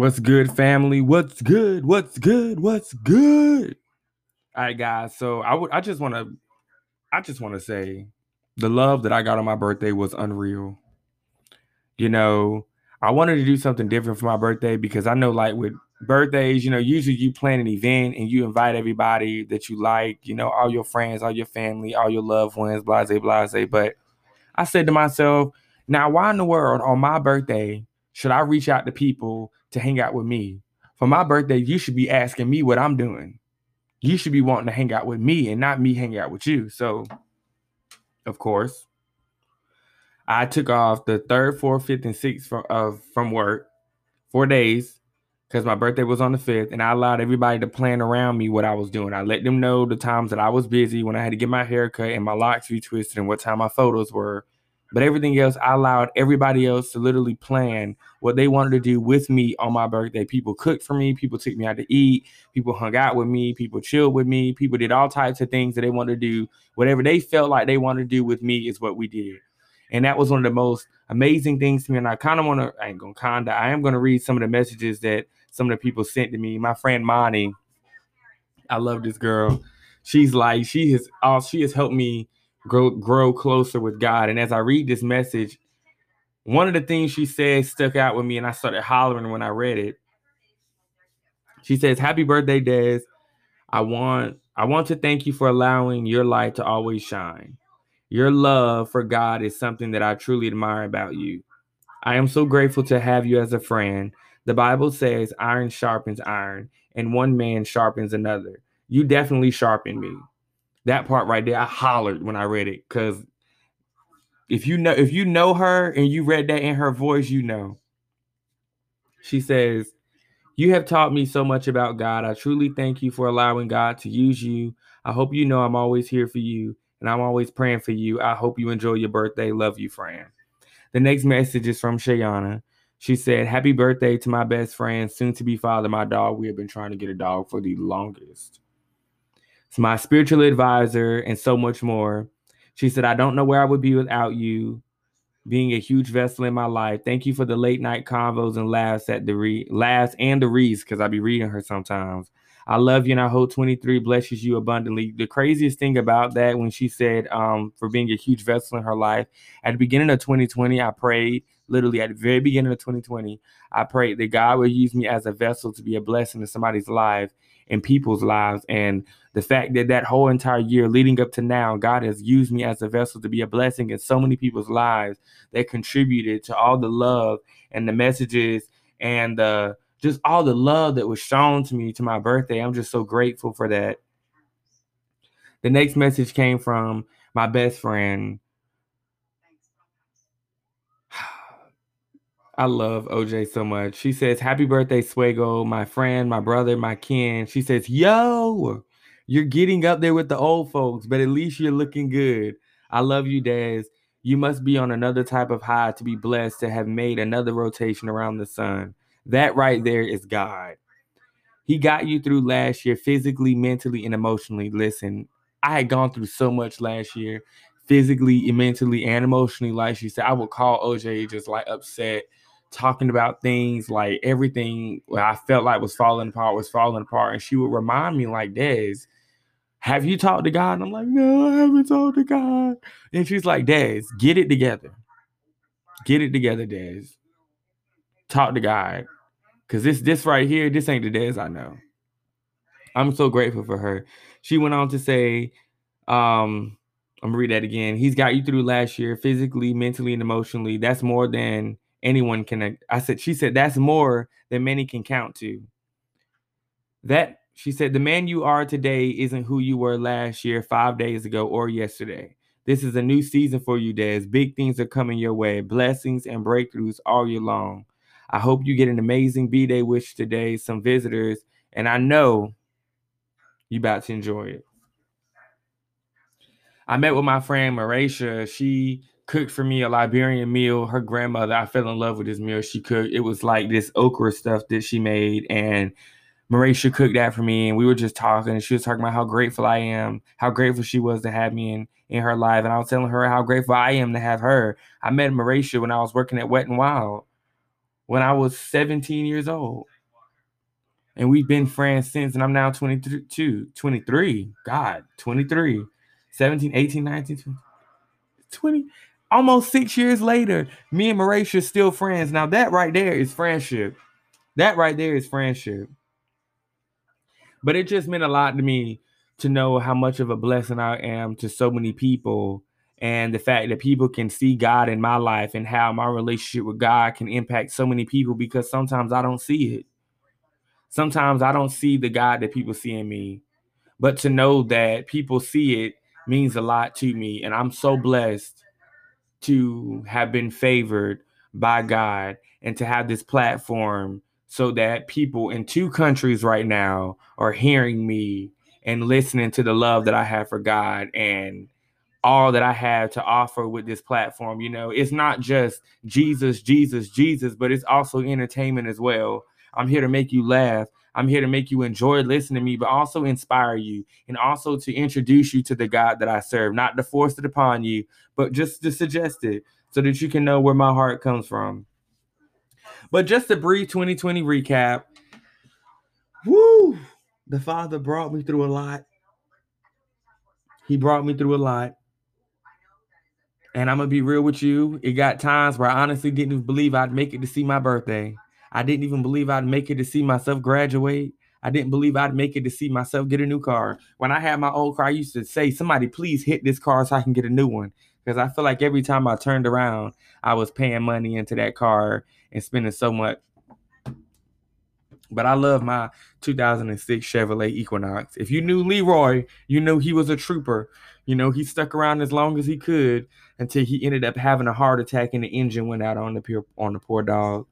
What's good, family? What's good? What's good? What's good? All right, guys. So I would I just want to I just want to say the love that I got on my birthday was unreal. You know, I wanted to do something different for my birthday because I know like with birthdays, you know, usually you plan an event and you invite everybody that you like, you know, all your friends, all your family, all your loved ones, blase, blase. But I said to myself, now why in the world on my birthday should I reach out to people to hang out with me? For my birthday, you should be asking me what I'm doing. You should be wanting to hang out with me and not me hang out with you. So, of course, I took off the third, fourth, fifth, and sixth from from work, four days, because my birthday was on the fifth, and I allowed everybody to plan around me what I was doing. I let them know the times that I was busy, when I had to get my hair cut and my locks retwisted, and what time my photos were. But everything else, I allowed everybody else to literally plan what they wanted to do with me on my birthday. People cooked for me, people took me out to eat, people hung out with me, people chilled with me, people did all types of things that they wanted to do. Whatever they felt like they wanted to do with me is what we did. And that was one of the most amazing things to me. And I kind of want to, I ain't gonna kinda, I am gonna read some of the messages that some of the people sent to me. My friend Monty, I love this girl. She's like, she has all she has helped me grow grow closer with God. And as I read this message, one of the things she said stuck out with me, and I started hollering when I read it. She says, "Happy birthday, Des. I want I want to thank you for allowing your light to always shine. Your love for God is something that I truly admire about you. I am so grateful to have you as a friend. The Bible says iron sharpens iron, and one man sharpens another. You definitely sharpen me that part right there, I hollered when I read it because if you know if you know her and you read that in her voice, you know. She says, "You have taught me so much about God. I truly thank you for allowing God to use you. I hope you know I'm always here for you and I'm always praying for you. I hope you enjoy your birthday. Love you, Fran." The next message is from Shayana. She said, Happy birthday to my best friend, soon to be father, my dog. We have been trying to get a dog for the longest my spiritual advisor, and so much more. She said, I don't know where I would be without you being a huge vessel in my life. Thank you for the late night convos and laughs at the re- laughs and the reads because I be reading her sometimes. I love you and I hope 23 blesses you abundantly. The craziest thing about that when she said um, for being a huge vessel in her life, at the beginning of 2020, I prayed literally at the very beginning of 2020, I prayed that God would use me as a vessel to be a blessing in somebody's life and people's lives. And the fact that that whole entire year leading up to now, God has used me as a vessel to be a blessing in so many people's lives that contributed to all the love and the messages and the just all the love that was shown to me to my birthday. I'm just so grateful for that. The next message came from my best friend. I love OJ so much. She says, Happy birthday, Swego, my friend, my brother, my kin. She says, Yo, you're getting up there with the old folks, but at least you're looking good. I love you, Daz. You must be on another type of high to be blessed to have made another rotation around the sun. That right there is God. He got you through last year physically, mentally, and emotionally. Listen, I had gone through so much last year, physically, mentally, and emotionally. Like she said, I would call OJ just like upset, talking about things like everything I felt like was falling apart was falling apart. And she would remind me, like, Des, have you talked to God? And I'm like, no, I haven't talked to God. And she's like, Des, get it together. Get it together, Des. Talk to God. Cause this this right here, this ain't the Des I know. I'm so grateful for her. She went on to say, um, I'm gonna read that again. He's got you through last year, physically, mentally, and emotionally. That's more than anyone can. I said, she said, that's more than many can count to. That she said, The man you are today isn't who you were last year, five days ago, or yesterday. This is a new season for you, Des. Big things are coming your way, blessings and breakthroughs all year long. I hope you get an amazing B Day wish today, some visitors, and I know you about to enjoy it. I met with my friend Marisha. She cooked for me a Liberian meal. Her grandmother, I fell in love with this meal she cooked. It was like this okra stuff that she made, and Marisha cooked that for me, and we were just talking, and she was talking about how grateful I am, how grateful she was to have me in in her life, and I was telling her how grateful I am to have her. I met Marisha when I was working at Wet and Wild. when I was 17 years old. And we've been friends since, and I'm now 22, 23. God, 23, 17, 18, 19, 20, 20 almost six years later, me and Marisha still friends. Now, that right there is friendship. That right there is friendship. But it just meant a lot to me to know how much of a blessing I am to so many people and the fact that people can see God in my life and how my relationship with God can impact so many people because sometimes I don't see it. Sometimes I don't see the God that people see in me. But to know that people see it means a lot to me. And I'm so blessed to have been favored by God and to have this platform so that people in two countries right now are hearing me and listening to the love that I have for God and all that I have to offer with this platform. You know, it's not just Jesus, Jesus, Jesus, but it's also entertainment as well. I'm here to make you laugh. I'm here to make you enjoy listening to me, but also inspire you and also to introduce you to the God that I serve, not to force it upon you, but just to suggest it so that you can know where my heart comes from. But just a brief 2020 recap. Woo! The Father brought me through a lot. He brought me through a lot. And I'm gonna be real with you. It got times where I honestly didn't believe I'd make it to see my birthday. I didn't even believe I'd make it to see myself graduate. I didn't believe I'd make it to see myself get a new car. When I had my old car, I used to say, somebody please hit this car so I can get a new one. Because I feel like every time I turned around, I was paying money into that car and spending so much. But I love my 2006 Chevrolet Equinox. If you knew Leroy, you knew he was a trooper. You know, he stuck around as long as he could until he ended up having a heart attack and the engine went out on the pure, on the poor dog.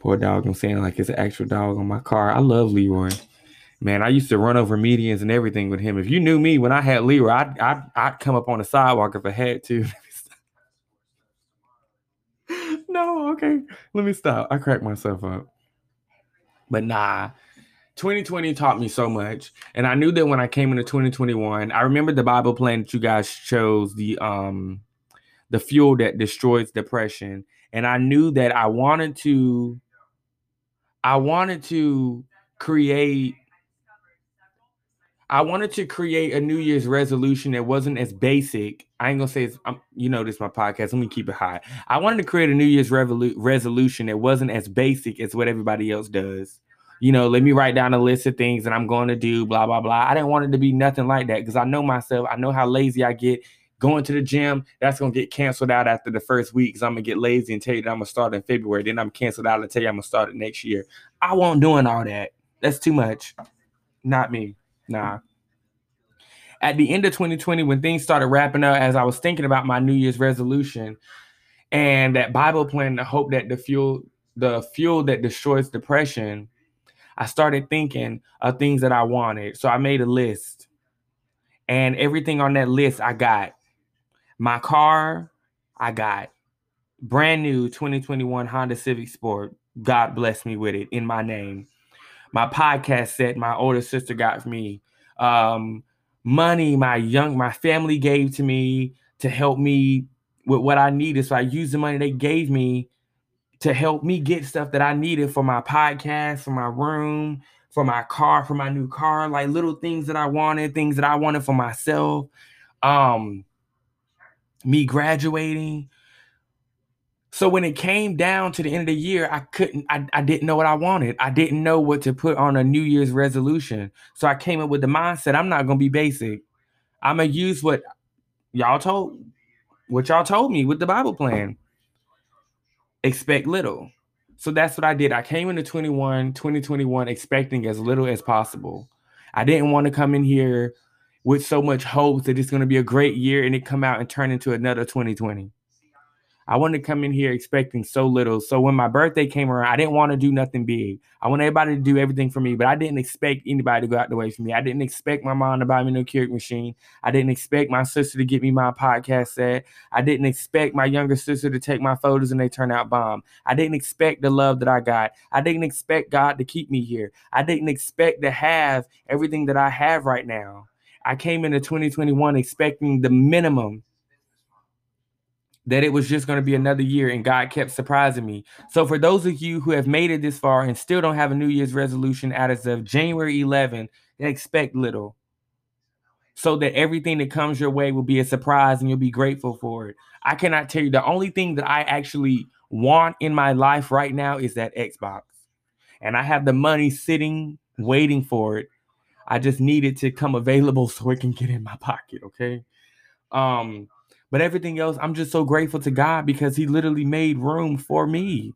Poor dog. I'm saying like it's an actual dog on my car. I love Leroy. Man, I used to run over medians and everything with him. If you knew me when I had Leroy, I'd, I'd, I'd come up on the sidewalk if I had to. no, okay. Let me stop. I cracked myself up. But nah, 2020 taught me so much. And I knew that when I came into 2021, I remember the Bible plan that you guys chose, the um the fuel that destroys depression. And I knew that I wanted to I wanted to create I wanted to create a New Year's resolution that wasn't as basic. I ain't gonna say it's, um, you know, this is my podcast. Let me keep it high. I wanted to create a New Year's revolu- resolution that wasn't as basic as what everybody else does. You know, let me write down a list of things that I'm going to do, blah, blah, blah. I didn't want it to be nothing like that because I know myself. I know how lazy I get going to the gym. That's to get canceled out after the first week because I'm to get lazy and tell you that I'm to start in February. Then I'm canceled out and tell you I'm to start it next year. I won't doing all that. That's too much. Not me. Nah. At the end of 2020, when things started wrapping up, as I was thinking about my New Year's resolution and that Bible plan to hope that the fuel, the fuel that destroys depression, I started thinking of things that I wanted. So I made a list. And everything on that list I got. My car, I got brand new 2021 Honda Civic Sport. God bless me with it in my name. My podcast set my older sister got for me. Um, money my young my family gave to me to help me with what I needed. So I used the money they gave me to help me get stuff that I needed for my podcast, for my room, for my car, for my new car, like little things that I wanted, things that I wanted for myself. Um me graduating, so when it came down to the end of the year, I couldn't, I, I didn't know what I wanted. I didn't know what to put on a New Year's resolution. So I came up with the mindset I'm not gonna be basic. I'm gonna use what y'all told what y'all told me with the Bible plan. Expect little. So that's what I did. I came into 21, 2021 expecting as little as possible. I didn't want to come in here with so much hope that it's going to be a great year and it come out and turn into another 2020. I wanted to come in here expecting so little. So when my birthday came around, I didn't want to do nothing big. I want everybody to do everything for me, but I didn't expect anybody to go out the way for me. I didn't expect my mom to buy me a new Keurig machine. I didn't expect my sister to get me my podcast set. I didn't expect my younger sister to take my photos and they turn out bomb. I didn't expect the love that I got. I didn't expect God to keep me here. I didn't expect to have everything that I have right now. I came into 2021 expecting the minimum that it was just going to be another year and God kept surprising me. So for those of you who have made it this far and still don't have a New Year's resolution as of January 11, expect little. So that everything that comes your way will be a surprise and you'll be grateful for it. I cannot tell you the only thing that I actually want in my life right now is that Xbox. And I have the money sitting waiting for it. I just need it to come available so it can get in my pocket, okay? Um but everything else, I'm just so grateful to God because He literally made room for me.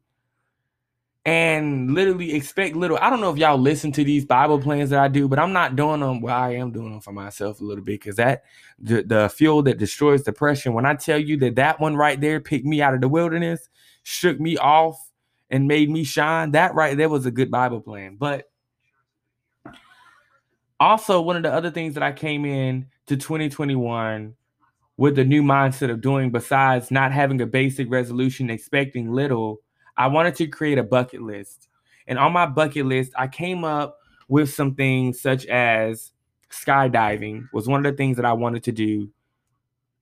And literally expect little. I don't know if y'all listen to these Bible plans that I do, but I'm not doing them. Well, I am doing them for myself a little bit because that the, the fuel that destroys depression. When I tell you that that one right there picked me out of the wilderness, shook me off, and made me shine, that right there was a good Bible plan. But also, one of the other things that I came in to 2021 with the new mindset of doing besides not having a basic resolution expecting little i wanted to create a bucket list. And on my bucket list i came up with some things such as skydiving was one of the things that i wanted to do.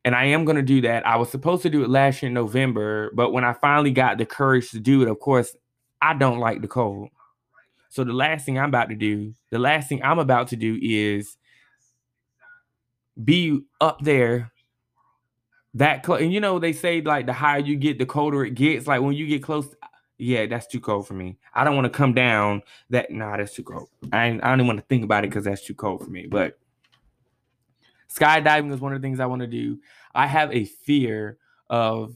And i am going to do that. I was supposed to do it last year in november but when i finally got the courage to do it of course i don't like the cold. So the last thing i'm about to do the last thing i'm about to do is be up there that close. And you know, they say like the higher you get, the colder it gets. Like when you get close, yeah, that's too cold for me. I don't want to come down. That nah, that's too cold. I I don't even want to think about it because that's too cold for me. But skydiving is one of the things I want to do. I have a fear of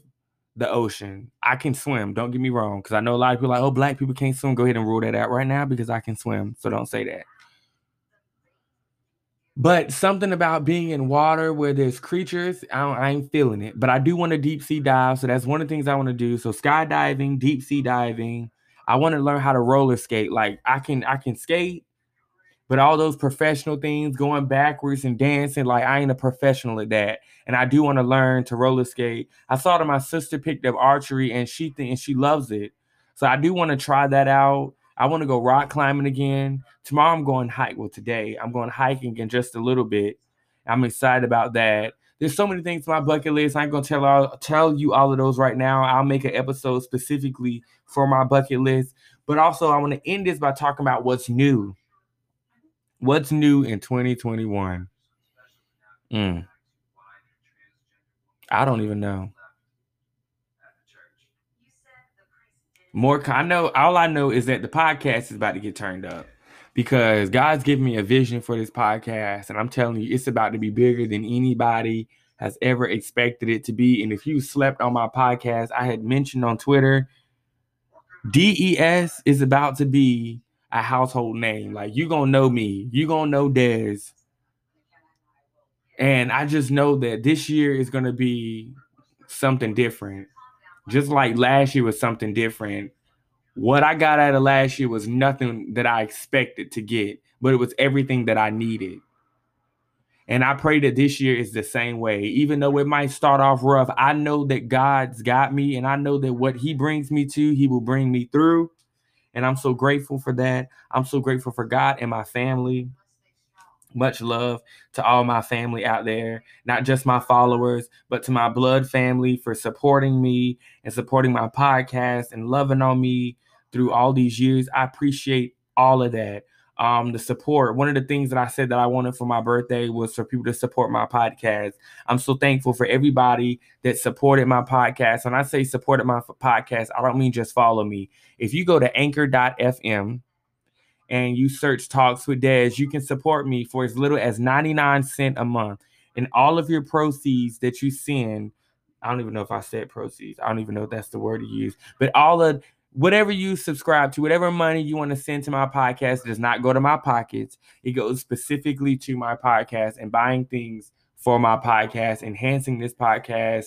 the ocean. I can swim. Don't get me wrong, because I know a lot of people like, oh, black people can't swim. Go ahead and rule that out right now because I can swim. So don't say that. But something about being in water where there's creatures, I, I ain't feeling it. But I do want to deep sea dive, so that's one of the things I want to do. So skydiving, deep sea diving. I want to learn how to roller skate. Like I can, I can skate, but all those professional things, going backwards and dancing, like I ain't a professional at that. And I do want to learn to roller skate. I saw that my sister picked up archery, and she think and she loves it. So I do want to try that out. I want to go rock climbing again. Tomorrow I'm going hike. Well, today I'm going hiking in just a little bit. I'm excited about that. There's so many things on my bucket list. I ain't gonna tell all, tell you all of those right now. I'll make an episode specifically for my bucket list. But also, I want to end this by talking about what's new. What's new in 2021? Mm. I don't even know. More. I know all I know is that the podcast is about to get turned up because God's given me a vision for this podcast, and I'm telling you, it's about to be bigger than anybody has ever expected it to be. And if you slept on my podcast, I had mentioned on Twitter, DES is about to be a household name. Like you gonna know me, you gonna know Des. And I just know that this year is gonna be something different just like last year was something different. What I got out of last year was nothing that I expected to get, but it was everything that I needed. And I pray that this year is the same way. Even though it might start off rough, I know that God's got me, and I know that what He brings me to, He will bring me through. And I'm so grateful for that. I'm so grateful for God and my family. Much love to all my family out there, not just my followers, but to my blood family for supporting me and supporting my podcast and loving on me through all these years. I appreciate all of that. Um, the support. One of the things that I said that I wanted for my birthday was for people to support my podcast. I'm so thankful for everybody that supported my podcast. When I say supported my podcast, I don't mean just follow me. If you go to anchor.fm and you search Talks with Des, you can support me for as little as 99 cent a month. And all of your proceeds that you send, I don't even know if I said proceeds. I don't even know if that's the word to use. But all of whatever you subscribe to, whatever money you want to send to my podcast does not go to my pockets. It goes specifically to my podcast and buying things for my podcast, enhancing this podcast,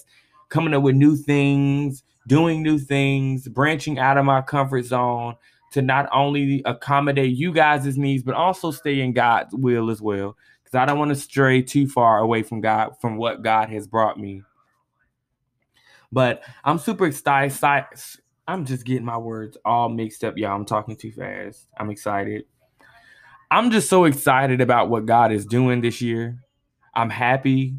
coming up with new things, doing new things, branching out of my comfort zone to not only accommodate you guys' needs, but also stay in God's will as well. Because I don't want to stray too far away from God, from what God has brought me. But I'm super excited. I'm just getting my words all mixed up, y'all. I'm talking too fast. I'm excited. I'm just so excited about what God is doing this year. I'm happy.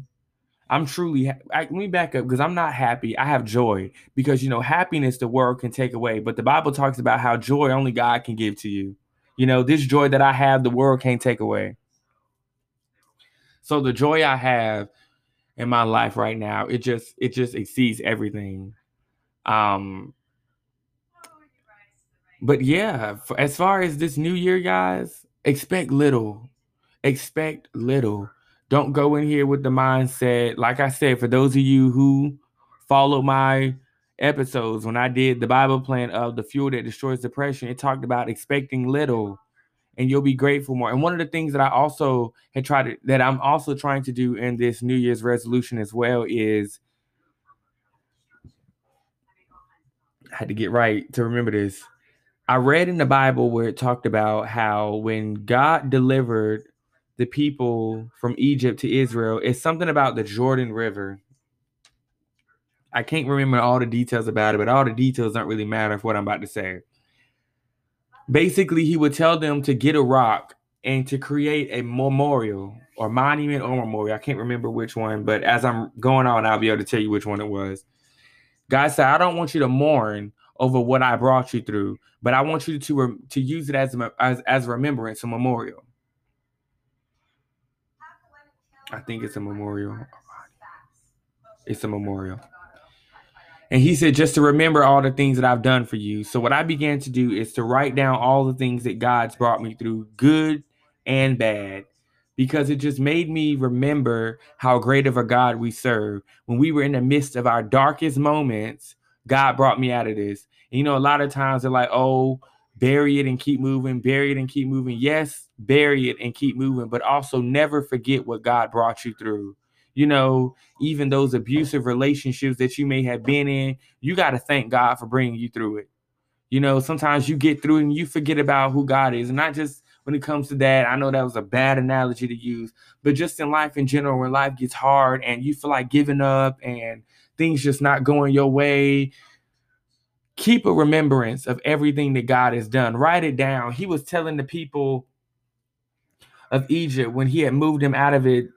I'm truly, I, let me back up because I'm not happy. I have joy because, you know, happiness the world can take away. But the Bible talks about how joy only God can give to you. You know, this joy that I have, the world can't take away. So the joy I have in my life right now, it just, it just exceeds everything. Um, but yeah, as far as this new year, guys, expect little. Expect little. Don't go in here with the mindset. Like I said, for those of you who follow my episodes, when I did the Bible plan of the fuel that destroys depression, it talked about expecting little and you'll be grateful more. And one of the things that I also had tried to, that I'm also trying to do in this New Year's resolution as well is I had to get right to remember this. I read in the Bible where it talked about how when God delivered the people from Egypt to Israel. It's something about the Jordan River. I can't remember all the details about it, but all the details don't really matter for what I'm about to say. Basically, he would tell them to get a rock and to create a memorial or monument or memorial. I can't remember which one, but as I'm going on, I'll be able to tell you which one it was. God said, I don't want you to mourn over what I brought you through, but I want you to, to use it as a, as, as a remembrance, a memorial. I think it's a memorial. It's a memorial. And he said, just to remember all the things that I've done for you. So, what I began to do is to write down all the things that God's brought me through, good and bad, because it just made me remember how great of a God we serve. When we were in the midst of our darkest moments, God brought me out of this. And, you know, a lot of times they're like, oh, bury it and keep moving, bury it and keep moving. Yes, bury it and keep moving, but also never forget what God brought you through. You know, even those abusive relationships that you may have been in, you got to thank God for bringing you through it. You know, sometimes you get through and you forget about who God is, and not just when it comes to that. I know that was a bad analogy to use, but just in life in general, when life gets hard and you feel like giving up and things just not going your way, keep a remembrance of everything that God has done. Write it down. He was telling the people of Egypt when he had moved him out of it,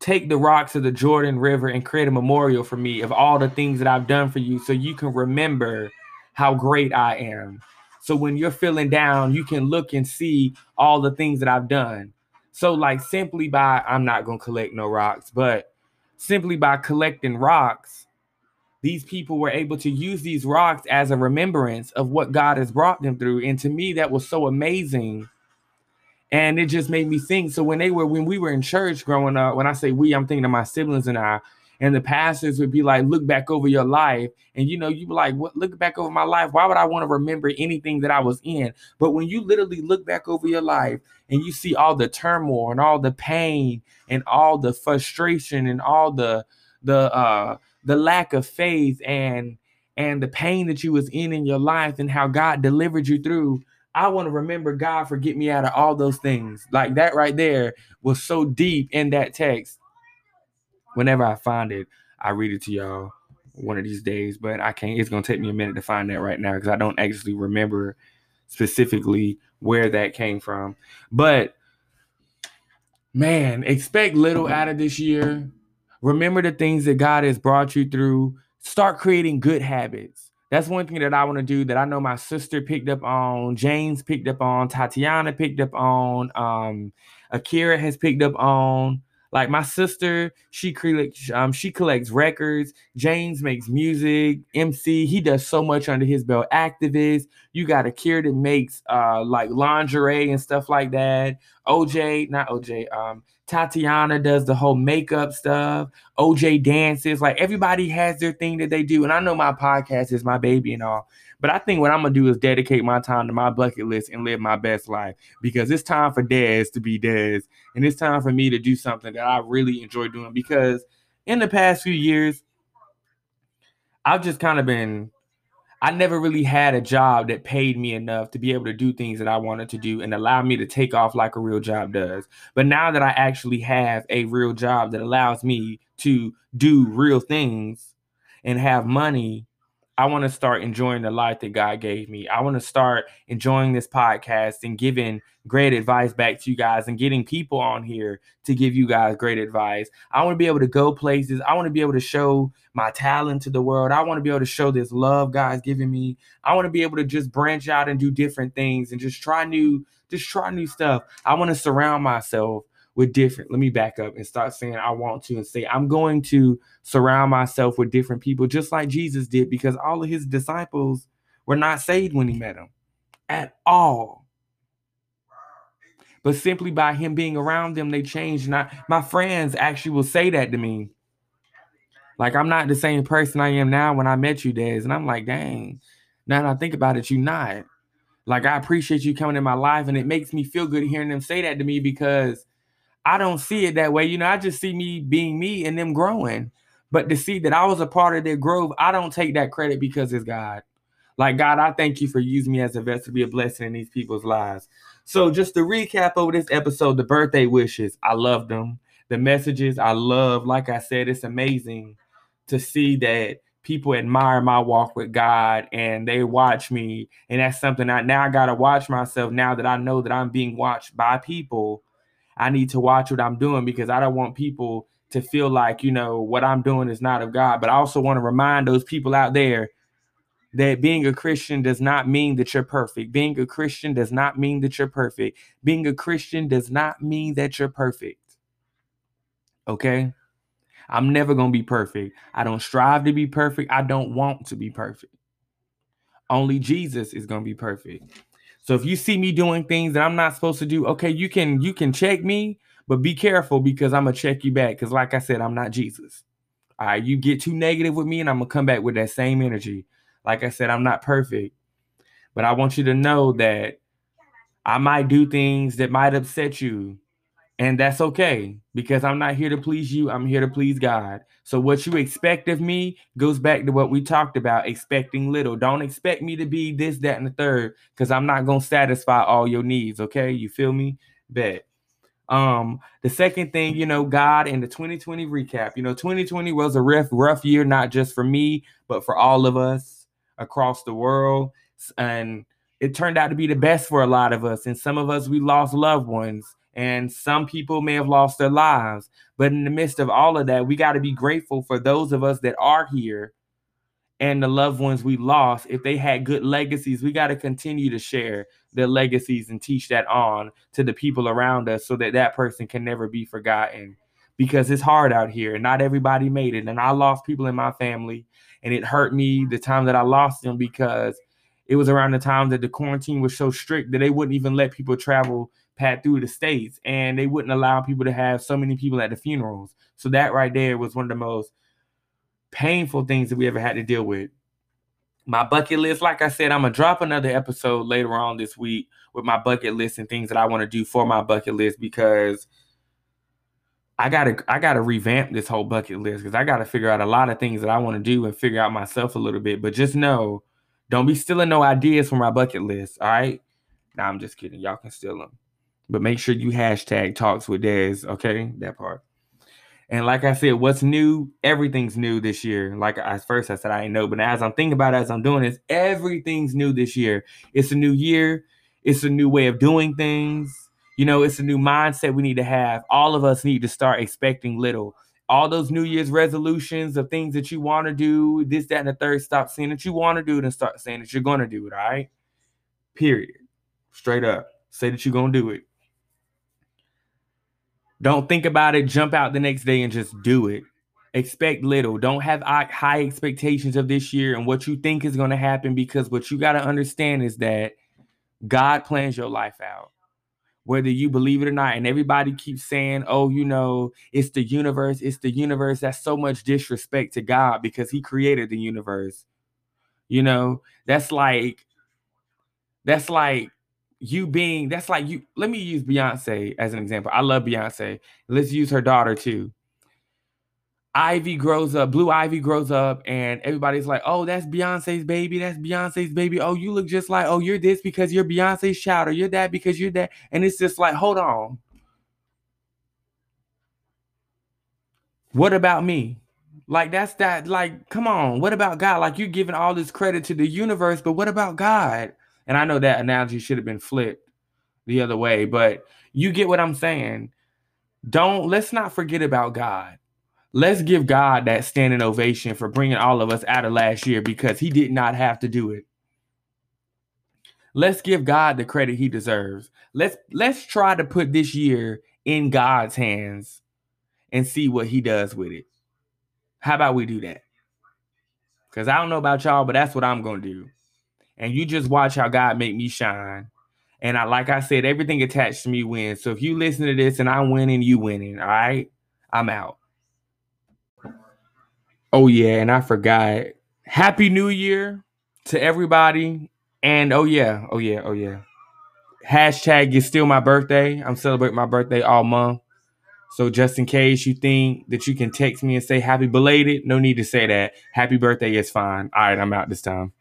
take the rocks of the Jordan River and create a memorial for me of all the things that I've done for you so you can remember how great I am. So when you're feeling down, you can look and see all the things that I've done. So like simply by I'm not going to collect no rocks, but simply by collecting rocks, these people were able to use these rocks as a remembrance of what God has brought them through. And to me, that was so amazing. And it just made me think. So when they were, when we were in church growing up, when I say we, I'm thinking of my siblings and I, and the pastors would be like, look back over your life. And you know, you be like, what look back over my life? Why would I want to remember anything that I was in? But when you literally look back over your life and you see all the turmoil and all the pain and all the frustration and all the the uh the lack of faith and and the pain that you was in in your life and how God delivered you through. I want to remember God for get me out of all those things. Like that right there was so deep in that text. Whenever I find it, I read it to y'all one of these days, but I can't. It's gonna take me a minute to find that right now because I don't actually remember specifically where that came from. But man, expect little out of this year. Remember the things that God has brought you through. Start creating good habits. That's one thing that I want to do that I know my sister picked up on, James picked up on, Tatiana picked up on, um, Akira has picked up on. Like my sister, she collects um, she collects records. James makes music, MC. He does so much under his belt. Activist. You got Akira that makes uh like lingerie and stuff like that. OJ, not OJ. Um, Tatiana does the whole makeup stuff. OJ dances. Like everybody has their thing that they do. And I know my podcast is my baby and all. But I think what I'm gonna do is dedicate my time to my bucket list and live my best life because it's time for Des to be Des, and it's time for me to do something that I really enjoy doing. Because in the past few years, I've just kind of been I never really had a job that paid me enough to be able to do things that I wanted to do and allow me to take off like a real job does. But now that I actually have a real job that allows me to do real things and have money, I want to start enjoying the life that God gave me. I want to start enjoying this podcast and giving great advice back to you guys and getting people on here to give you guys great advice. I want to be able to go places. I want to be able to show my talent to the world. I want to be able to show this love God's giving me. I want to be able to just branch out and do different things and just try new just try new stuff. I want to surround myself with different. Let me back up and start saying I want to and say I'm going to surround myself with different people just like Jesus did because all of his disciples were not saved when he met them at all. But simply by him being around them, they changed. Not my friends actually will say that to me. Like I'm not the same person I am now when I met you, Des. And I'm like, dang. Now that I think about it, you're not. Like I appreciate you coming in my life, and it makes me feel good hearing them say that to me because I don't see it that way. You know, I just see me being me and them growing. But to see that I was a part of their growth, I don't take that credit because it's God. Like, God, I thank you for using me as a vessel to be a blessing in these people's lives. So, just to recap over this episode, the birthday wishes, I love them. The messages, I love. Like I said, it's amazing to see that people admire my walk with God and they watch me. And that's something I now I got to watch myself now that I know that I'm being watched by people I need to watch what I'm doing because I don't want people to feel like, you know, what I'm doing is not of God. But I also want to remind those people out there that being a Christian does not mean that you're perfect. Being a Christian does not mean that you're perfect. Being a Christian does not mean that you're perfect. Okay? I'm never going to be perfect. I don't strive to be perfect. I don't want to be perfect. Only Jesus is going to be perfect. So if you see me doing things that I'm not supposed to do, okay, you can you can check me, but be careful because I'm gonna check you back. Because like I said, I'm not Jesus. All right, you get too negative with me, and I'm gonna come back with that same energy. Like I said, I'm not perfect, but I want you to know that I might do things that might upset you, and that's okay because I'm not here to please you. I'm here to please God. So what you expect of me goes back to what we talked about, expecting little. Don't expect me to be this, that, and the third, because I'm not gonna satisfy all your needs. Okay, you feel me? Bet. Um, the second thing, you know, God in the 2020 recap. You know, 2020 was a rough, rough year, not just for me, but for all of us across the world. And it turned out to be the best for a lot of us. And some of us we lost loved ones and some people may have lost their lives. But in the midst of all of that, we got to be grateful for those of us that are here and the loved ones we lost. If they had good legacies, we got to continue to share their legacies and teach that on to the people around us so that that person can never be forgotten. Because it's hard out here, and not everybody made it. And I lost people in my family, and it hurt me the time that I lost them because it was around the time that the quarantine was so strict that they wouldn't even let people travel pat through the states and they wouldn't allow people to have so many people at the funerals. So that right there was one of the most painful things that we ever had to deal with. My bucket list, like I said, I'm gonna drop another episode later on this week with my bucket list and things that I want to do for my bucket list because I gotta I gotta revamp this whole bucket list because I gotta figure out a lot of things that I want to do and figure out myself a little bit. But just know, don't be stealing no ideas from my bucket list. All right. Nah, I'm just kidding. Y'all can steal them. But make sure you hashtag talks with Des, okay? That part. And like I said, what's new? Everything's new this year. Like at first I said I didn't know, but as I'm thinking about it, as I'm doing this, everything's new this year. It's a new year. It's a new way of doing things. You know, it's a new mindset we need to have. All of us need to start expecting little. All those New Year's resolutions of things that you want to do, this, that, and the third, stop saying that you want to do it and start saying that you're going to do it. All right. Period. Straight up. Say that you're going to do it. Don't think about it, jump out the next day and just do it. Expect little. Don't have high expectations of this year and what you think is going to happen because what you got to understand is that God plans your life out. Whether you believe it or not, and everybody keeps saying, oh, you know, it's the universe, it's the universe. That's so much disrespect to God because He created the universe. You know, that's like, that's like you being that's like you let me use Beyonce as an example. I love Beyonce. Let's use her daughter too. Ivy grows up, Blue Ivy grows up, and everybody's like, oh, that's Beyonce's baby. That's Beyonce's baby. Oh, you look just like, oh, you're this because you're Beyonce's child, or you're that because you're that. And it's just like, hold on. What about me? Like that's that. Like, come on. What about God? Like you're giving all this credit to the universe, but what about God? And I know that analogy should have been flipped the other way, but you get what I'm saying. Don't let's not forget about God. Let's give God that standing ovation for bringing all of us out of last year because he did not have to do it. Let's give God the credit he deserves. Let's let's try to put this year in God's hands and see what he does with it. How about we do that? Cuz I don't know about y'all, but that's what I'm going to do. And you just watch how God make me shine. And I like I said everything attached to me wins. So if you listen to this and I'm winning, you winning, all right? I'm out. Oh yeah, and I forgot. Happy New Year to everybody. And oh yeah, oh yeah, oh yeah. Hashtag it's still my birthday. I'm celebrating my birthday all month. So just in case you think that you can text me and say happy belated, no need to say that. Happy birthday is fine. All right, I'm out this time.